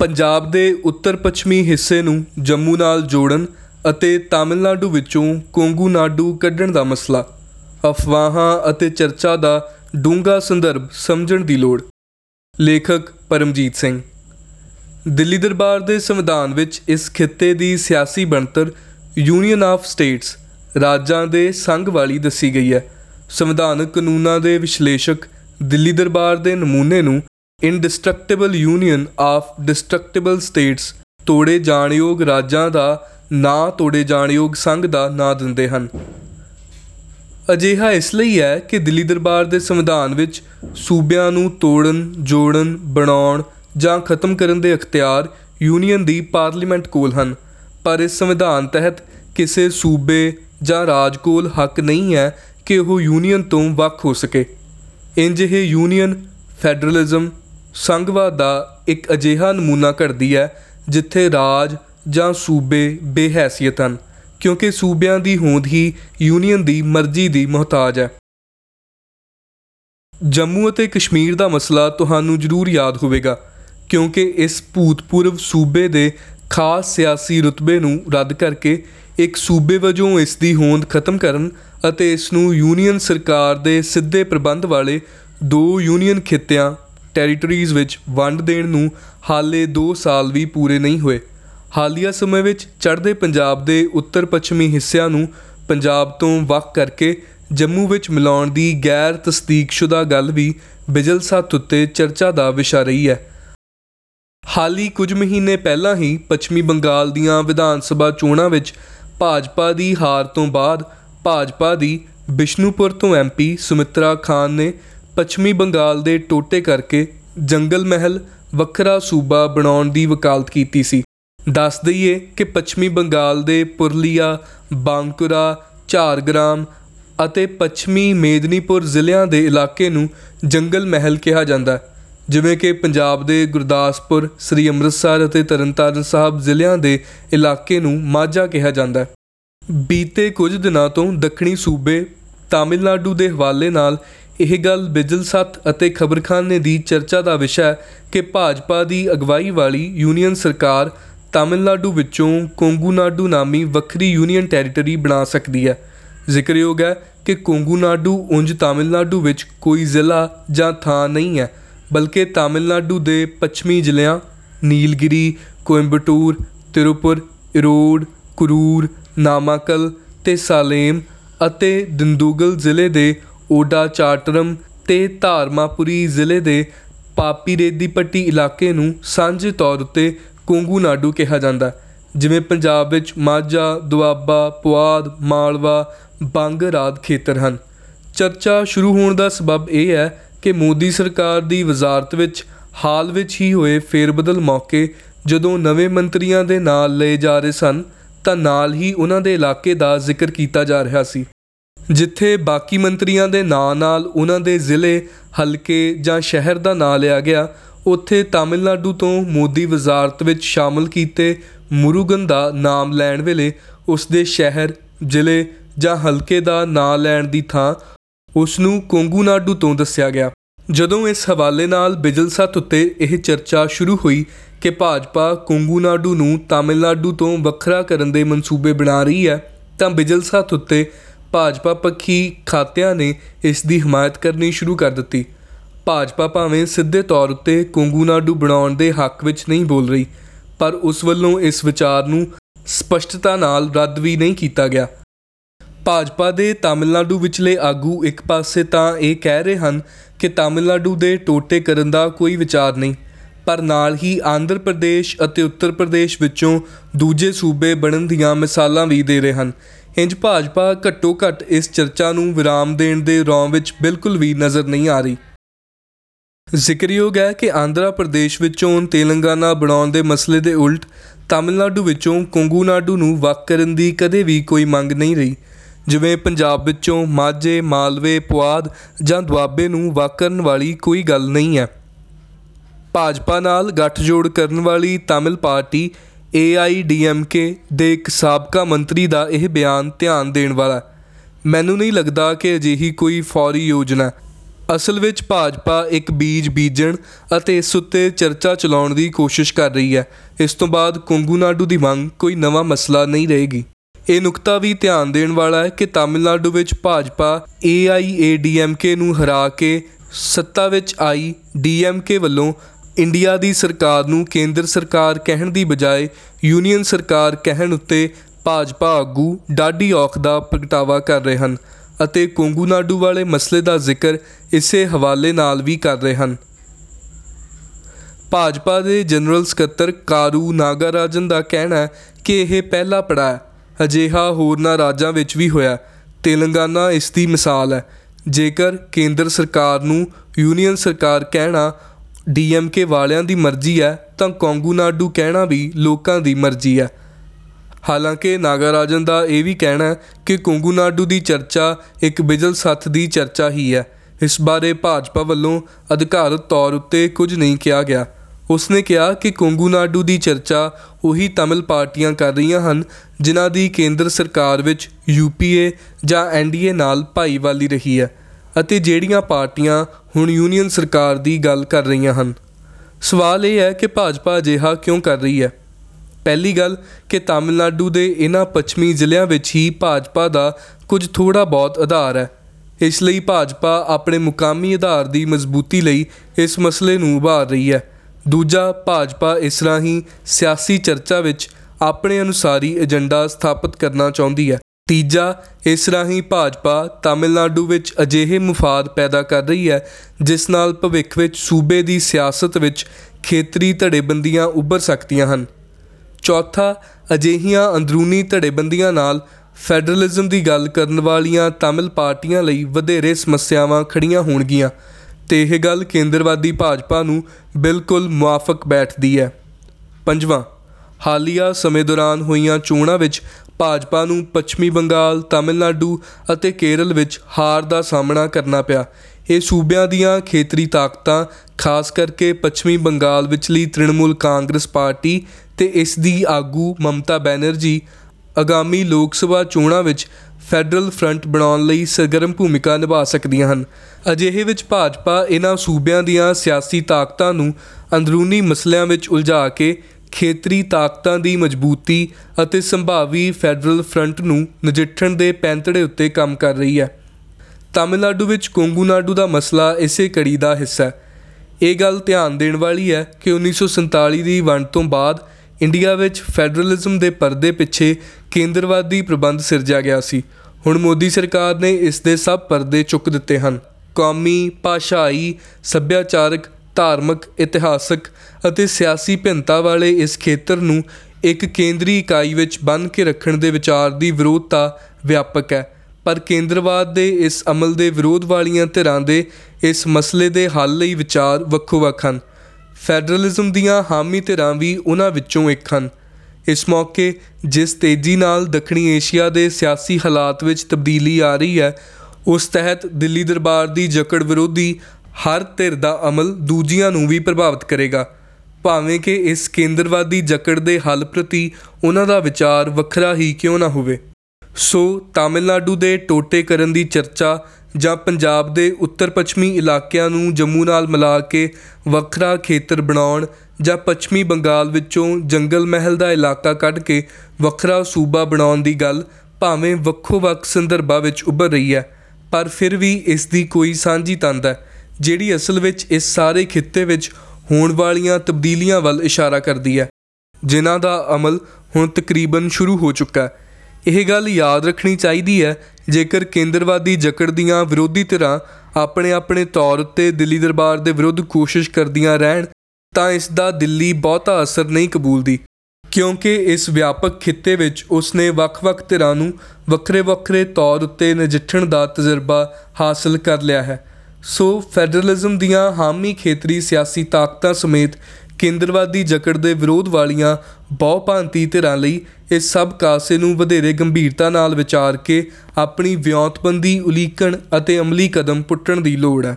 ਪੰਜਾਬ ਦੇ ਉੱਤਰ ਪੱਛਮੀ ਹਿੱਸੇ ਨੂੰ ਜੰਮੂ ਨਾਲ ਜੋੜਨ ਅਤੇ ਤਾਮਿਲਨਾਡੂ ਵਿੱਚੋਂ ਕੋਂਗੂ ਕੱਢਣ ਦਾ ਮਸਲਾ, ਅਫਵਾਹਾਂ ਅਤੇ ਚਰਚਾ ਦਾ ਡੂੰਘਾ ਸੰਦਰਭ ਸਮਝਣ ਦੀ ਲੋੜ। ਲੇਖਕ ਪਰਮਜੀਤ ਸਿੰਘ। ਦਿੱਲੀ ਦਰਬਾਰ ਦੇ ਸੰਵਿਧਾਨ ਵਿੱਚ ਇਸ ਖਿੱਤੇ ਦੀ ਸਿਆਸੀ ਬਣਤਰ ਯੂਨੀਅਨ ਆਫ ਸਟੇਟਸ ਰਾਜਾਂ ਦੇ ਸੰਘ ਵਾਲੀ ਦੱਸੀ ਗਈ ਹੈ। ਸੰਵਿਧਾਨਕ ਕਾਨੂੰਨਾਂ ਦੇ ਵਿਸ਼ਲੇਸ਼ਕ ਦਿੱਲੀ ਦਰਬਾਰ ਦੇ ਨਮੂਨੇ ਨੂੰ indestructible union of destructible states ਤੋੜੇ ਜਾਣਯੋਗ ਰਾਜਾਂ ਦਾ ਨਾਂ ਤੋੜੇ ਜਾਣਯੋਗ ਸੰਘ ਦਾ ਨਾਂ ਦਿੰਦੇ ਹਨ। ਅਜਿਹਾ ਇਸ ਲਈ ਹੈ ਕਿ ਦਿੱਲੀ ਦਰਬਾਰ ਦੇ ਸੰਵਿਧਾਨ ਵਿੱਚ ਸੂਬਿਆਂ ਨੂੰ ਤੋੜਨ, ਜੋੜਨ, ਬਣਾਉਣ ਜਾਂ ਖਤਮ ਕਰਨ ਦੇ ਅਖਤਿਆਰ ਯੂਨੀਅਨ ਦੀ ਪਾਰਲੀਮੈਂਟ ਕੋਲ ਹਨ, ਪਰ ਇਸ ਸੰਵਿਧਾਨ ਤਹਿਤ ਕਿਸੇ ਸੂਬੇ ਜਾਂ ਰਾਜ ਕੋਲ ਹੱਕ ਨਹੀਂ ਹੈ ਕਿ ਉਹ ਯੂਨੀਅਨ ਤੋਂ ਵੱਖ ਹੋ ਸਕੇ। ਇੰਜ ਇਹ ਯੂਨੀਅਨ ਫੈਡਰਲਿਜ਼ਮ ਸੰਘਵਾਦ ਦਾ ਇੱਕ ਅਜਿਹਾ ਨਮੂਨਾ ਘੜਦੀ ਹੈ, ਜਿੱਥੇ ਰਾਜ ਜਾਂ ਸੂਬੇ ਬੇਹੈਸੀਅਤ ਹਨ, ਕਿਉਂਕਿ ਸੂਬਿਆਂ ਦੀ ਹੋਂਦ ਹੀ ਯੂਨੀਅਨ ਦੀ ਮਰਜ਼ੀ ਦੀ ਮੁਹਤਾਜ ਹੈ। ਜੰਮੂ ਅਤੇ ਕਸ਼ਮੀਰ ਦਾ ਮਸਲਾ ਤੁਹਾਨੂੰ ਜ਼ਰੂਰ ਯਾਦ ਹੋਵੇਗਾ, ਕਿਉਂਕਿ ਇਸ ਭੂਤਪੂਰਵ ਸੂਬੇ ਦੇ ਖਾਸ ਸਿਆਸੀ ਰੁਤਬੇ ਨੂੰ ਰੱਦ ਕਰਕੇ ਇੱਕ ਸੂਬੇ ਵਜੋਂ ਇਸ ਦੀ ਹੋਂਦ ਖਤਮ ਕਰਨ ਅਤੇ ਇਸ ਨੂੰ ਯੂਨੀਅਨ ਸਰਕਾਰ ਦੇ ਸਿੱਧੇ ਪ੍ਰਬੰਧ ਵਾਲੇ ਦੋ ਯੂਨੀਅਨ ਖਿੱਤਿਆਂ ਟੈਰੀਟਰੀਜ਼ ਵਿੱਚ ਵੰਡ ਦੇਣ ਨੂੰ ਹਾਲੇ 2 ਸਾਲ ਵੀ ਪੂਰੇ ਨਹੀਂ ਹੋਏ। ਹਾਲੀਆ ਸਮੇਂ ਵਿੱਚ ਚੜ੍ਹਦੇ ਪੰਜਾਬ ਦੇ ਉੱਤਰ ਪੱਛਮੀ ਹਿੱਸਿਆਂ ਨੂੰ ਪੰਜਾਬ ਤੋਂ ਵੱਖ ਕਰਕੇ ਜੰਮੂ ਵਿੱਚ ਮਿਲਾਉਣ ਦੀ ਗੈਰ ਤਸਦੀਕਸ਼ੁਦਾ ਗੱਲ ਵੀ ਬਿਜਲ ਸੱਤ ਉੱਤੇ ਚਰਚਾ ਦਾ ਵਿਸ਼ਾ ਰਹੀ ਹੈ। ਹਾਲੀ ਕੁਝ ਮਹੀਨੇ ਪਹਿਲਾਂ ਹੀ ਪੱਛਮੀ ਬੰਗਾਲ ਦੀਆਂ ਵਿਧਾਨ ਸਭਾ ਚੋਣਾਂ ਵਿੱਚ ਭਾਜਪਾ ਦੀ ਹਾਰ ਤੋਂ ਬਾਅਦ ਭਾਜਪਾ ਦੀ ਬਿਸ਼ਨੂਪੁਰ ਤੋਂ ਐਮਪੀ ਸੁਮਿਤਰਾ ਖਾਨ ਨੇ ਪੱਛਮੀ ਬੰਗਾਲ ਦੇ ਟੋਟੇ ਕਰਕੇ ਜੰਗਲ ਮਹਿਲ ਵੱਖਰਾ ਸੂਬਾ ਬਣਾਉਣ ਦੀ ਵਕਾਲਤ ਕੀਤੀ ਸੀ। ਦੱਸ ਦਈਏ ਕਿ ਪੱਛਮੀ ਬੰਗਾਲ ਦੇ ਪੁਰਲੀਆ, ਬਾਂਕੁਰਾ, ਝਾਰਗ੍ਰਾਮ ਅਤੇ ਪੱਛਮੀ ਮੇਦਨੀਪੁਰ ਜ਼ਿਲ੍ਹਿਆਂ ਦੇ ਇਲਾਕੇ ਨੂੰ ਜੰਗਲ ਮਹਿਲ ਕਿਹਾ ਜਾਂਦਾ ਹੈ, ਜਿਵੇਂ ਕਿ ਪੰਜਾਬ ਦੇ ਗੁਰਦਾਸਪੁਰ, ਸ੍ਰੀ ਅੰਮ੍ਰਿਤਸਰ ਅਤੇ ਤਰਨਤਾਰਨ ਸਾਹਿਬ ਜ਼ਿਲ੍ਹਿਆਂ ਦੇ ਇਲਾਕੇ ਨੂੰ ਮਾਝਾ ਕਿਹਾ ਜਾਂਦਾ ਹੈ। ਬੀਤੇ ਕੁਝ ਦਿਨਾਂ ਤੋਂ ਦੱਖਣੀ ਸੂਬੇ ਤਾਮਿਲਨਾਡੂ ਦੇ ਹਵਾਲੇ ਨਾਲ ਇਹ ਗੱਲ ਬਿਜਲ ਸੱਤ ਅਤੇ ਖਬਰਖਾਨੇ ਦੀ ਚਰਚਾ ਦਾ ਵਿਸ਼ਾ ਹੈ ਕਿ ਭਾਜਪਾ ਦੀ ਅਗਵਾਈ ਵਾਲੀ ਯੂਨੀਅਨ ਸਰਕਾਰ ਤਾਮਿਲਨਾਡੂ ਵਿੱਚੋਂ ਕੋਂਗੂਨਾਡੂ ਨਾਮੀ ਵੱਖਰੀ ਯੂਨੀਅਨ ਟੈਰੀਟਰੀ ਬਣਾ ਸਕਦੀ ਹੈ। ਜ਼ਿਕਰਯੋਗ ਹੈ ਕਿ ਕੋਂਗੂਨਾਡੂ ਉਂਝ ਤਾਮਿਲਨਾਡੂ ਵਿੱਚ ਕੋਈ ਜ਼ਿਲ੍ਹਾ ਜਾਂ ਥਾਂ ਨਹੀਂ ਹੈ, ਬਲਕਿ ਤਾਮਿਲਨਾਡੂ ਦੇ ਪੱਛਮੀ ਜ਼ਿਲ੍ਹਿਆਂ ਨੀਲਗਿਰੀ, ਕੋਇੰਬਟੂਰ, ਤਿਰੂਪੁਰ ਇਰੋਡ ਕਰੂਰ, ਨਾਮਾਕਲ ਤੇ ਸਾਲੇਮ ਅਤੇ ਦਿੰਦੂਗਲ ਜ਼ਿਲ੍ਹੇ ਦੇ ਓਡਾ ਚਾਟਰਮ ਤੇ ਧਾਰਮਾਪੁਰੀ ਜ਼ਿਲ੍ਹੇ ਦੇ ਪਾਪੀਰੇਦੀਪੱਟੀ ਇਲਾਕੇ ਨੂੰ ਸਾਂਝੇ ਤੌਰ ਉੱਤੇ ਕੋਂਗੂਨਾਡੂ ਕਿਹਾ ਜਾਂਦਾ ਹੈ, ਜਿਵੇਂ ਪੰਜਾਬ ਵਿੱਚ ਮਾਝਾ, ਦੁਆਬਾ, ਪੁਆਧ, ਮਾਲਵਾ, ਬੰਗ ਆਦਿ ਖੇਤਰ ਹਨ। ਚਰਚਾ ਸ਼ੁਰੂ ਹੋਣ ਦਾ ਸਬਬ ਇਹ ਹੈ ਕਿ ਮੋਦੀ ਸਰਕਾਰ ਦੀ ਵਜ਼ਾਰਤ ਵਿੱਚ ਹਾਲ ਵਿੱਚ ਹੀ ਹੋਏ ਫੇਰਬਦਲ ਮੌਕੇ ਜਦੋਂ ਨਵੇਂ ਮੰਤਰੀਆਂ ਦੇ ਨਾਲ ਲਏ ਜਾ ਰਹੇ ਸਨ, ਤਾਂ ਨਾਲ ਹੀ ਉਹਨਾਂ ਦੇ ਇਲਾਕੇ ਦਾ ਜ਼ਿਕਰ ਕੀਤਾ ਜਾ ਰਿਹਾ ਸੀ। ਜਿੱਥੇ ਬਾਕੀ ਮੰਤਰੀਆਂ ਦੇ ਨਾਂ ਨਾਲ ਉਹਨਾਂ ਦੇ ਜ਼ਿਲ੍ਹੇ ਹਲਕੇ ਜਾਂ ਸ਼ਹਿਰ ਦਾ ਨਾਂ ਲਿਆ ਗਿਆ, ਉੱਥੇ ਤਾਮਿਲਨਾਡੂ ਤੋਂ ਮੋਦੀ ਵਜ਼ਾਰਤ ਵਿੱਚ ਸ਼ਾਮਲ ਕੀਤੇ ਮੁਰੂਗਨ ਦਾ ਨਾਮ ਲੈਣ ਵੇਲੇ ਉਸ ਦੇ ਸ਼ਹਿਰ, ਜ਼ਿਲ੍ਹੇ ਜਾਂ ਹਲਕੇ ਦਾ ਨਾਂ ਲੈਣ ਦੀ ਥਾਂ ਉਸ ਨੂੰ ਕੋਂਗੂਨਾਡੂ ਤੋਂ ਦੱਸਿਆ ਗਿਆ। ਜਦੋਂ ਇਸ ਹਵਾਲੇ ਨਾਲ ਬਿਜਲ ਸੱਤ ਉੱਤੇ ਇਹ ਚਰਚਾ ਸ਼ੁਰੂ ਹੋਈ ਕਿ ਭਾਜਪਾ ਕੋਂਗੂਨਾਡੂ ਨੂੰ ਤਾਮਿਲਨਾਡੂ ਤੋਂ ਵੱਖਰਾ ਕਰਨ ਦੇ ਮਨਸੂਬੇ ਬਣਾ ਰਹੀ ਹੈ, ਤਾਂ ਬਿਜਲ ਸੱਤ ਉੱਤੇ ਭਾਜਪਾ ਪੱਖੀ ਖਾਤਿਆਂ ਨੇ ਇਸ ਦੀ ਹਮਾਇਤ ਕਰਨੀ ਸ਼ੁਰੂ ਕਰ ਦਿੱਤੀ। ਭਾਜਪਾ ਭਾਵੇਂ ਸਿੱਧੇ ਤੌਰ ਉੱਤੇ ਕੋਂਗੂਨਾਡੂ ਬਣਾਉਣ ਦੇ ਹੱਕ ਵਿੱਚ ਨਹੀਂ ਬੋਲ ਰਹੀ, ਪਰ ਉਸ ਵੱਲੋਂ ਇਸ ਵਿਚਾਰ ਨੂੰ ਸਪਸ਼ਟਤਾ ਨਾਲ ਰੱਦ ਵੀ ਨਹੀਂ ਕੀਤਾ ਗਿਆ। ਭਾਜਪਾ ਦੇ ਤਾਮਿਲਨਾਡੂ ਵਿਚਲੇ ਆਗੂ ਇੱਕ ਪਾਸੇ ਤਾਂ ਇਹ ਕਹਿ ਰਹੇ ਹਨ ਕਿ ਤਾਮਿਲਨਾਡੂ ਦੇ ਟੋਟੇ ਕਰਨ ਦਾ ਕੋਈ ਵਿਚਾਰ ਨਹੀਂ, ਪਰ ਨਾਲ ਹੀ ਆਂਧਰ ਪ੍ਰਦੇਸ਼ ਅਤੇ ਉੱਤਰ ਪ੍ਰਦੇਸ਼ ਵਿੱਚੋਂ ਦੂਜੇ ਸੂਬੇ ਬਣਨ ਦੀਆਂ ਮਿਸਾਲਾਂ ਵੀ ਦੇ ਰਹੇ ਹਨ। ਇੰਜ ਭਾਜਪਾ ਘੱਟੋ ਘੱਟ ਇਸ ਚਰਚਾ ਨੂੰ ਵਿਰਾਮ ਦੇਣ ਦੇ ਰੌਂ ਵਿੱਚ ਬਿਲਕੁਲ ਵੀ ਨਜ਼ਰ ਨਹੀਂ ਆ ਰਹੀ। ਜ਼ਿਕਰਯੋਗ ਹੈ ਕਿ ਆਂਧਰਾ ਪ੍ਰਦੇਸ਼ ਵਿੱਚੋਂ ਤੇਲੰਗਾਨਾ ਬਣਾਉਣ ਦੇ ਮਸਲੇ ਦੇ ਉਲਟ ਤਾਮਿਲਨਾਡੂ ਵਿੱਚੋਂ ਕੋਂਗੂਨਾਡੂ ਨੂੰ ਵੱਖ ਕਰਨ ਦੀ ਕਦੇ ਵੀ ਕੋਈ ਮੰਗ ਨਹੀਂ ਰਹੀ। ਜਿਵੇਂ ਪੰਜਾਬ ਵਿੱਚੋਂ ਮਾਝੇ, ਮਾਲਵੇ, ਪੁਆਧ ਜਾਂ ਦੁਆਬੇ ਨੂੰ ਵੱਖ ਕਰਨ ਵਾਲੀ ਕੋਈ ਗੱਲ ਨਹੀਂ ਹੈ। ਭਾਜਪਾ ਨਾਲ ਗੱਠਜੋੜ ਕਰਨ ਵਾਲੀ ਤਾਮਿਲ ਪਾਰਟੀ ਏਆਈਡੀਐਮਕੇ ਦੇ ਇੱਕ ਸਾਬਕਾ ਮੰਤਰੀ ਦਾ ਇਹ ਬਿਆਨ ਧਿਆਨ ਦੇਣ ਵਾਲਾ ਮੈਨੂੰ ਨਹੀਂ ਲੱਗਦਾ ਕਿ ਅਜਿਹੀ ਕੋਈ ਫੌਰੀ ਯੋਜਨਾ ਅਸਲ ਵਿੱਚ ਭਾਜਪਾ ਇੱਕ ਬੀਜ ਬੀਜਣ ਅਤੇ ਇਸ ਉੱਤੇ ਚਰਚਾ ਚਲਾਉਣ ਦੀ ਕੋਸ਼ਿਸ਼ ਕਰ ਰਹੀ ਹੈ। ਇਸ ਤੋਂ ਬਾਅਦ ਕੋਂਗੂ ਨਾਡੂ ਦੀ ਮੰਗ ਕੋਈ ਨਵਾਂ ਮਸਲਾ ਨਹੀਂ ਰਹੇਗੀ। ਇਹ ਨੁਕਤਾ ਵੀ ਧਿਆਨ ਦੇਣ ਵਾਲਾ ਹੈ ਕਿ ਤਾਮਿਲਨਾਡੂ ਵਿੱਚ ਭਾਜਪਾ AIADMK ਨੂੰ ਹਰਾ ਕੇ ਸੱਤਾ ਵਿੱਚ ਆਈ DMK ਵੱਲੋਂ ਇੰਡੀਆ ਦੀ ਸਰਕਾਰ ਨੂੰ ਕੇਂਦਰ ਸਰਕਾਰ ਕਹਿਣ ਦੀ ਬਜਾਏ ਯੂਨੀਅਨ ਸਰਕਾਰ ਕਹਿਣ ਉੱਤੇ ਭਾਜਪਾ ਆਗੂ ਡਾਢੀ ਔਖ ਦਾ ਪ੍ਰਗਟਾਵਾ ਕਰ ਰਹੇ ਹਨ ਅਤੇ ਕੋਂਗੂ ਨਾਡੂ ਵਾਲੇ ਮਸਲੇ ਦਾ ਜ਼ਿਕਰ ਇਸੇ ਹਵਾਲੇ ਨਾਲ ਵੀ ਕਰ ਰਹੇ ਹਨ। ਭਾਜਪਾ ਦੇ ਜਨਰਲ ਸਕੱਤਰ ਕਾਰੂ ਨਾਗਾਰਾਜਨ ਦਾ ਕਹਿਣਾ ਹੈ ਕਿ ਇਹ ਪਹਿਲਾ ਪੜਾਅ ਹੈ, ਅਜਿਹਾ ਹੋਰਨਾਂ ਰਾਜਾਂ ਵਿੱਚ ਵੀ ਹੋਇਆ। ਤੇਲੰਗਾਨਾ ਇਸ ਦੀ ਮਿਸਾਲ ਹੈ। ਜੇਕਰ ਕੇਂਦਰ ਸਰਕਾਰ ਨੂੰ ਯੂਨੀਅਨ ਸਰਕਾਰ ਕਹਿਣਾ ਡੀਐਮਕੇ ਵਾਲਿਆਂ ਦੀ ਮਰਜ਼ੀ ਹੈ, ਤਾਂ ਕੋਂਗੂ ਨਾਡੂ ਕਹਿਣਾ ਵੀ ਲੋਕਾਂ ਦੀ ਮਰਜ਼ੀ ਹੈ। ਹਾਲਾਂਕਿ ਨਾਗਾਰਾਜਨ ਦਾ ਇਹ ਵੀ ਕਹਿਣਾ ਹੈ ਕਿ ਕੋਂਗੂ ਨਾਡੂ ਦੀ ਚਰਚਾ ਇੱਕ ਬਿਜਲ ਸੱਥ ਦੀ ਚਰਚਾ ਹੀ ਹੈ। ਇਸ ਬਾਰੇ ਭਾਜਪਾ ਵੱਲੋਂ ਅਧਿਕਾਰਤ ਤੌਰ ਉੱਤੇ ਕੁਝ ਨਹੀਂ ਕਿਹਾ ਗਿਆ। ਉਸਨੇ ਕਿਹਾ ਕਿ ਕੋਂਗੂ ਨਾਡੂ ਦੀ ਚਰਚਾ ਉਹੀ ਤਮਿਲ ਪਾਰਟੀਆਂ ਕਰ ਰਹੀਆਂ ਹਨ, ਜਿਨ੍ਹਾਂ ਦੀ ਕੇਂਦਰ ਸਰਕਾਰ ਵਿੱਚ ਯੂਪੀਏ ਜਾਂ ਐਨਡੀਏ ਨਾਲ ਭਾਈਵਾਲੀ ਰਹੀ ਹੈ। ਅਤੇ ਜਿਹੜੀਆਂ ਪਾਰਟੀਆਂ ਹੁਣ ਯੂਨੀਅਨ ਸਰਕਾਰ ਦੀ ਗੱਲ ਕਰ ਰਹੀਆਂ ਹਨ। ਸਵਾਲ ਇਹ ਹੈ ਕਿ ਭਾਜਪਾ ਅਜਿਹਾ ਕਿਉਂ ਕਰ ਰਹੀ ਹੈ? ਪਹਿਲੀ ਗੱਲ ਕਿ ਤਾਮਿਲਨਾਡੂ ਦੇ ਇਹਨਾਂ ਪੱਛਮੀ ਜ਼ਿਲ੍ਹਿਆਂ ਵਿੱਚ ਹੀ ਭਾਜਪਾ ਦਾ ਕੁਝ ਥੋੜਾ ਬਹੁਤ ਆਧਾਰ ਹੈ। ਇਸ ਲਈ ਭਾਜਪਾ ਆਪਣੇ ਮੁਕਾਮੀ ਆਧਾਰ ਦੀ ਮਜ਼ਬੂਤੀ ਲਈ ਇਸ ਮਸਲੇ ਨੂੰ ਉਭਾਰ ਰਹੀ ਹੈ। ਦੂਜਾ, ਭਾਜਪਾ ਇਸ ਰਾਹੀਂ ਸਿਆਸੀ ਚਰਚਾ ਵਿੱਚ ਆਪਣੇ ਅਨੁਸਾਰੀ ਏਜੰਡਾ ਸਥਾਪਿਤ ਕਰਨਾ ਚਾਹੁੰਦੀ ਹੈ। ਤੀਜਾ, ਇਸ ਰਾਹੀਂ ਭਾਜਪਾ ਤਾਮਿਲਨਾਡੂ ਵਿੱਚ ਅਜਿਹੇ ਮਫਾਦ ਪੈਦਾ ਕਰ ਰਹੀ ਹੈ, ਜਿਸ ਨਾਲ ਭਵਿੱਖ ਵਿੱਚ ਸੂਬੇ ਦੀ ਸਿਆਸਤ ਵਿੱਚ ਖੇਤਰੀ ਧੜੇਬੰਦੀਆਂ ਉੱਭਰ ਸਕਦੀਆਂ ਹਨ। ਚੌਥਾ, ਅਜਿਹੀਆਂ ਅੰਦਰੂਨੀ ਧੜੇਬੰਦੀਆਂ ਨਾਲ ਫੈਡਰਲਿਜ਼ਮ ਦੀ ਗੱਲ ਕਰਨ ਵਾਲੀਆਂ ਤਾਮਿਲ ਪਾਰਟੀਆਂ ਲਈ ਵਧੇਰੇ ਸਮੱਸਿਆਵਾਂ ਖੜੀਆਂ ਹੋਣਗੀਆਂ ਤੇ ਇਹ ਗੱਲ ਕੇਂਦਰਵਾਦੀ ਭਾਜਪਾ ਨੂੰ ਬਿਲਕੁਲ ਮੁਆਫਕ ਬੈਠਦੀ ਹੈ। ਪੰਜਵਾਂ, ਹਾਲੀਆ ਸਮੇਂ ਦੌਰਾਨ ਹੋਈਆਂ ਚੋਣਾਂ ਵਿੱਚ ਭਾਜਪਾ ਨੂੰ ਪੱਛਮੀ ਬੰਗਾਲ, ਤਾਮਿਲਨਾਡੂ ਅਤੇ ਕੇਰਲ ਵਿੱਚ ਹਾਰ ਦਾ ਸਾਹਮਣਾ ਕਰਨਾ ਪਿਆ। ਇਹ ਸੂਬਿਆਂ ਦੀਆਂ ਖੇਤਰੀ ਤਾਕਤਾਂ, ਖਾਸ ਕਰਕੇ ਪੱਛਮੀ ਬੰਗਾਲ ਵਿਚਲੀ ਤ੍ਰਿਣਮੂਲ ਕਾਂਗਰਸ ਪਾਰਟੀ ਤੇ ਇਸ ਦੀ ਆਗੂ ਮਮਤਾ ਬੈਨਰਜੀ ਆਗਾਮੀ ਲੋਕ ਸਭਾ ਚੋਣਾਂ ਵਿੱਚ ਫੈਡਰਲ ਫਰੰਟ ਬਣਾਉਣ ਲਈ ਸਰਗਰਮ ਭੂਮਿਕਾ ਨਿਭਾ ਸਕਦੀਆਂ ਹਨ। ਅਜਿਹੇ ਵਿੱਚ ਭਾਜਪਾ ਇਹਨਾਂ ਸੂਬਿਆਂ ਦੀਆਂ ਸਿਆਸੀ ਤਾਕਤਾਂ ਨੂੰ ਅੰਦਰੂਨੀ ਮਸਲਿਆਂ ਵਿੱਚ ਉਲਝਾ ਕੇ ਖੇਤਰੀ ਤਾਕਤਾਂ ਦੀ ਮਜ਼ਬੂਤੀ ਅਤੇ ਸੰਭਾਵੀ ਫੈਡਰਲ ਫਰੰਟ ਨੂੰ ਨਜਿੱਠਣ ਦੇ ਪੈਂਤੜੇ ਉੱਤੇ ਕੰਮ ਕਰ ਰਹੀ ਹੈ। ਤਾਮਿਲਨਾਡੂ ਵਿੱਚ ਕੋਂਗੂ ਨਾਡੂ ਦਾ ਮਸਲਾ ਇਸੇ ਕੜੀ ਦਾ ਹਿੱਸਾ ਹੈ। ਇਹ ਗੱਲ ਧਿਆਨ ਦੇਣ ਵਾਲੀ ਹੈ ਕਿ 1947 ਦੀ ਵੰਡ ਤੋਂ ਬਾਅਦ ਇੰਡੀਆ ਵਿੱਚ ਫੈਡਰਲਿਜ਼ਮ ਦੇ ਪਰਦੇ ਪਿੱਛੇ ਕੇਂਦਰਵਾਦੀ ਪ੍ਰਬੰਧ ਸਿਰਜਿਆ ਗਿਆ ਸੀ। ਹੁਣ ਮੋਦੀ ਸਰਕਾਰ ਨੇ ਇਸ ਦੇ ਸਭ ਪਰਦੇ ਚੁੱਕ ਦਿੱਤੇ ਹਨ। ਕੌਮੀ, ਭਾਸ਼ਾਈ, ਸੱਭਿਆਚਾਰਕ ਧਾਰਮਿਕ, ਇਤਿਹਾਸਕ ਅਤੇ ਸਿਆਸੀ ਭਿੰਨਤਾ ਵਾਲੇ ਇਸ ਖੇਤਰ ਨੂੰ ਇੱਕ ਕੇਂਦਰੀ ਇਕਾਈ ਵਿੱਚ ਬੰਨ੍ਹ ਕੇ ਰੱਖਣ ਦੇ ਵਿਚਾਰ ਦੀ ਵਿਰੋਧਤਾ ਵਿਆਪਕ ਹੈ। ਪਰ ਕੇਂਦਰਵਾਦ ਦੇ ਇਸ ਅਮਲ ਦੇ ਵਿਰੋਧ ਵਾਲੀਆਂ ਧਿਰਾਂ ਦੇ ਇਸ ਮਸਲੇ ਦੇ ਹੱਲ ਲਈ ਵਿਚਾਰ ਵੱਖੋ-ਵੱਖ ਹਨ। ਫੈਡਰਲਿਜ਼ਮ ਦੀਆਂ ਹਾਮੀ ਧਿਰਾਂ ਵੀ ਉਹਨਾਂ ਵਿੱਚੋਂ ਇੱਕ ਹਨ। ਇਸ ਮੌਕੇ ਜਿਸ ਤੇਜ਼ੀ ਨਾਲ ਦੱਖਣੀ ਏਸ਼ੀਆ ਦੇ ਸਿਆਸੀ ਹਾਲਾਤ ਵਿੱਚ ਤਬਦੀਲੀ ਆ ਰਹੀ ਹੈ, ਉਸ ਤਹਿਤ ਦਿੱਲੀ ਦਰਬਾਰ ਦੀ ਜਕੜ ਵਿਰੋਧੀ ਹਰ ਧਿਰ ਦਾ ਅਮਲ ਦੂਜੀਆਂ ਨੂੰ ਵੀ ਪ੍ਰਭਾਵਿਤ ਕਰੇਗਾ। ਭਾਵੇਂ ਕਿ ਇਸ ਕੇਂਦਰਵਾਦੀ ਜਕੜ ਦੇ ਹੱਲ ਪ੍ਰਤੀ ਉਹਨਾਂ ਦਾ ਵਿਚਾਰ ਵੱਖਰਾ ਹੀ ਕਿਉਂ ਨਾ ਹੋਵੇ। ਸੋ ਤਾਮਿਲਨਾਡੂ ਦੇ ਟੋਟੇ ਕਰਨ ਦੀ ਚਰਚਾ ਜਾਂ ਪੰਜਾਬ ਦੇ ਉੱਤਰ ਪੱਛਮੀ ਇਲਾਕਿਆਂ ਨੂੰ ਜੰਮੂ ਨਾਲ ਮਿਲਾ ਕੇ ਵੱਖਰਾ ਖੇਤਰ ਬਣਾਉਣ ਜਾਂ ਪੱਛਮੀ ਬੰਗਾਲ ਵਿੱਚੋਂ ਜੰਗਲ ਮਹਿਲ ਦਾ ਇਲਾਕਾ ਕੱਢ ਕੇ ਵੱਖਰਾ ਸੂਬਾ ਬਣਾਉਣ ਦੀ ਗੱਲ ਭਾਵੇਂ ਵੱਖੋ-ਵੱਖ ਸੰਦਰਭਾਂ ਵਿੱਚ ਉੱਭਰ ਰਹੀ ਹੈ, ਪਰ ਫਿਰ ਵੀ ਇਸ ਦੀ ਕੋਈ ਸਾਂਝੀ ਤੰਦ ਹੈ। ਜਿਹੜੀ ਅਸਲ ਵਿੱਚ ਇਸ ਸਾਰੇ ਖਿੱਤੇ ਵਿੱਚ ਹੋਣ ਵਾਲੀਆਂ ਤਬਦੀਲੀਆਂ ਵੱਲ ਇਸ਼ਾਰਾ ਕਰਦੀ ਹੈ, ਜਿਨ੍ਹਾਂ ਦਾ ਅਮਲ ਹੁਣ ਤਕਰੀਬਨ ਸ਼ੁਰੂ ਹੋ ਚੁੱਕਾ ਹੈ। ਇਹ ਗੱਲ ਯਾਦ ਰੱਖਣੀ ਚਾਹੀਦੀ ਹੈ, ਜੇਕਰ ਕੇਂਦਰਵਾਦੀ ਜਕੜ ਦੀਆਂ ਵਿਰੋਧੀ ਧਿਰਾਂ ਆਪਣੇ ਆਪਣੇ ਤੌਰ ਉੱਤੇ ਦਿੱਲੀ ਦਰਬਾਰ ਦੇ ਵਿਰੁੱਧ ਕੋਸ਼ਿਸ਼ ਕਰਦੀਆਂ ਰਹਿਣ, ਤਾਂ ਇਸ ਦਾ ਦਿੱਲੀ ਬਹੁਤਾ ਅਸਰ ਨਹੀਂ ਕਬੂਲਦੀ, ਕਿਉਂਕਿ ਇਸ ਵਿਆਪਕ ਖਿੱਤੇ ਵਿੱਚ ਉਸਨੇ ਵੱਖ-ਵੱਖ ਧਿਰਾਂ ਨੂੰ ਵੱਖਰੇ-ਵੱਖਰੇ ਤੌਰ ਉੱਤੇ ਨਜਿੱਠਣ ਦਾ ਤਜਰਬਾ ਹਾਸਲ ਕਰ ਲਿਆ ਹੈ। ਸੋ ਫੈਡਰਲਿਜ਼ਮ ਦੀਆਂ ਹਾਮੀ ਖੇਤਰੀ ਸਿਆਸੀ ਤਾਕਤਾਂ ਸਮੇਤ ਕੇਂਦਰਵਾਦੀ ਜਕੜ ਦੇ ਵਿਰੋਧ ਵਾਲੀਆਂ ਬਹੁਭਾਂਤੀ ਧਿਰਾਂ ਲਈ ਇਸ ਸਭ ਕਾਸੇ ਨੂੰ ਵਧੇਰੇ ਗੰਭੀਰਤਾ ਨਾਲ ਵਿਚਾਰ ਕੇ ਆਪਣੀ ਵਿਉਂਤਬੰਦੀ, ਉਲੀਕਣ ਅਤੇ ਅਮਲੀ ਕਦਮ ਪੁੱਟਣ ਦੀ ਲੋੜ ਹੈ।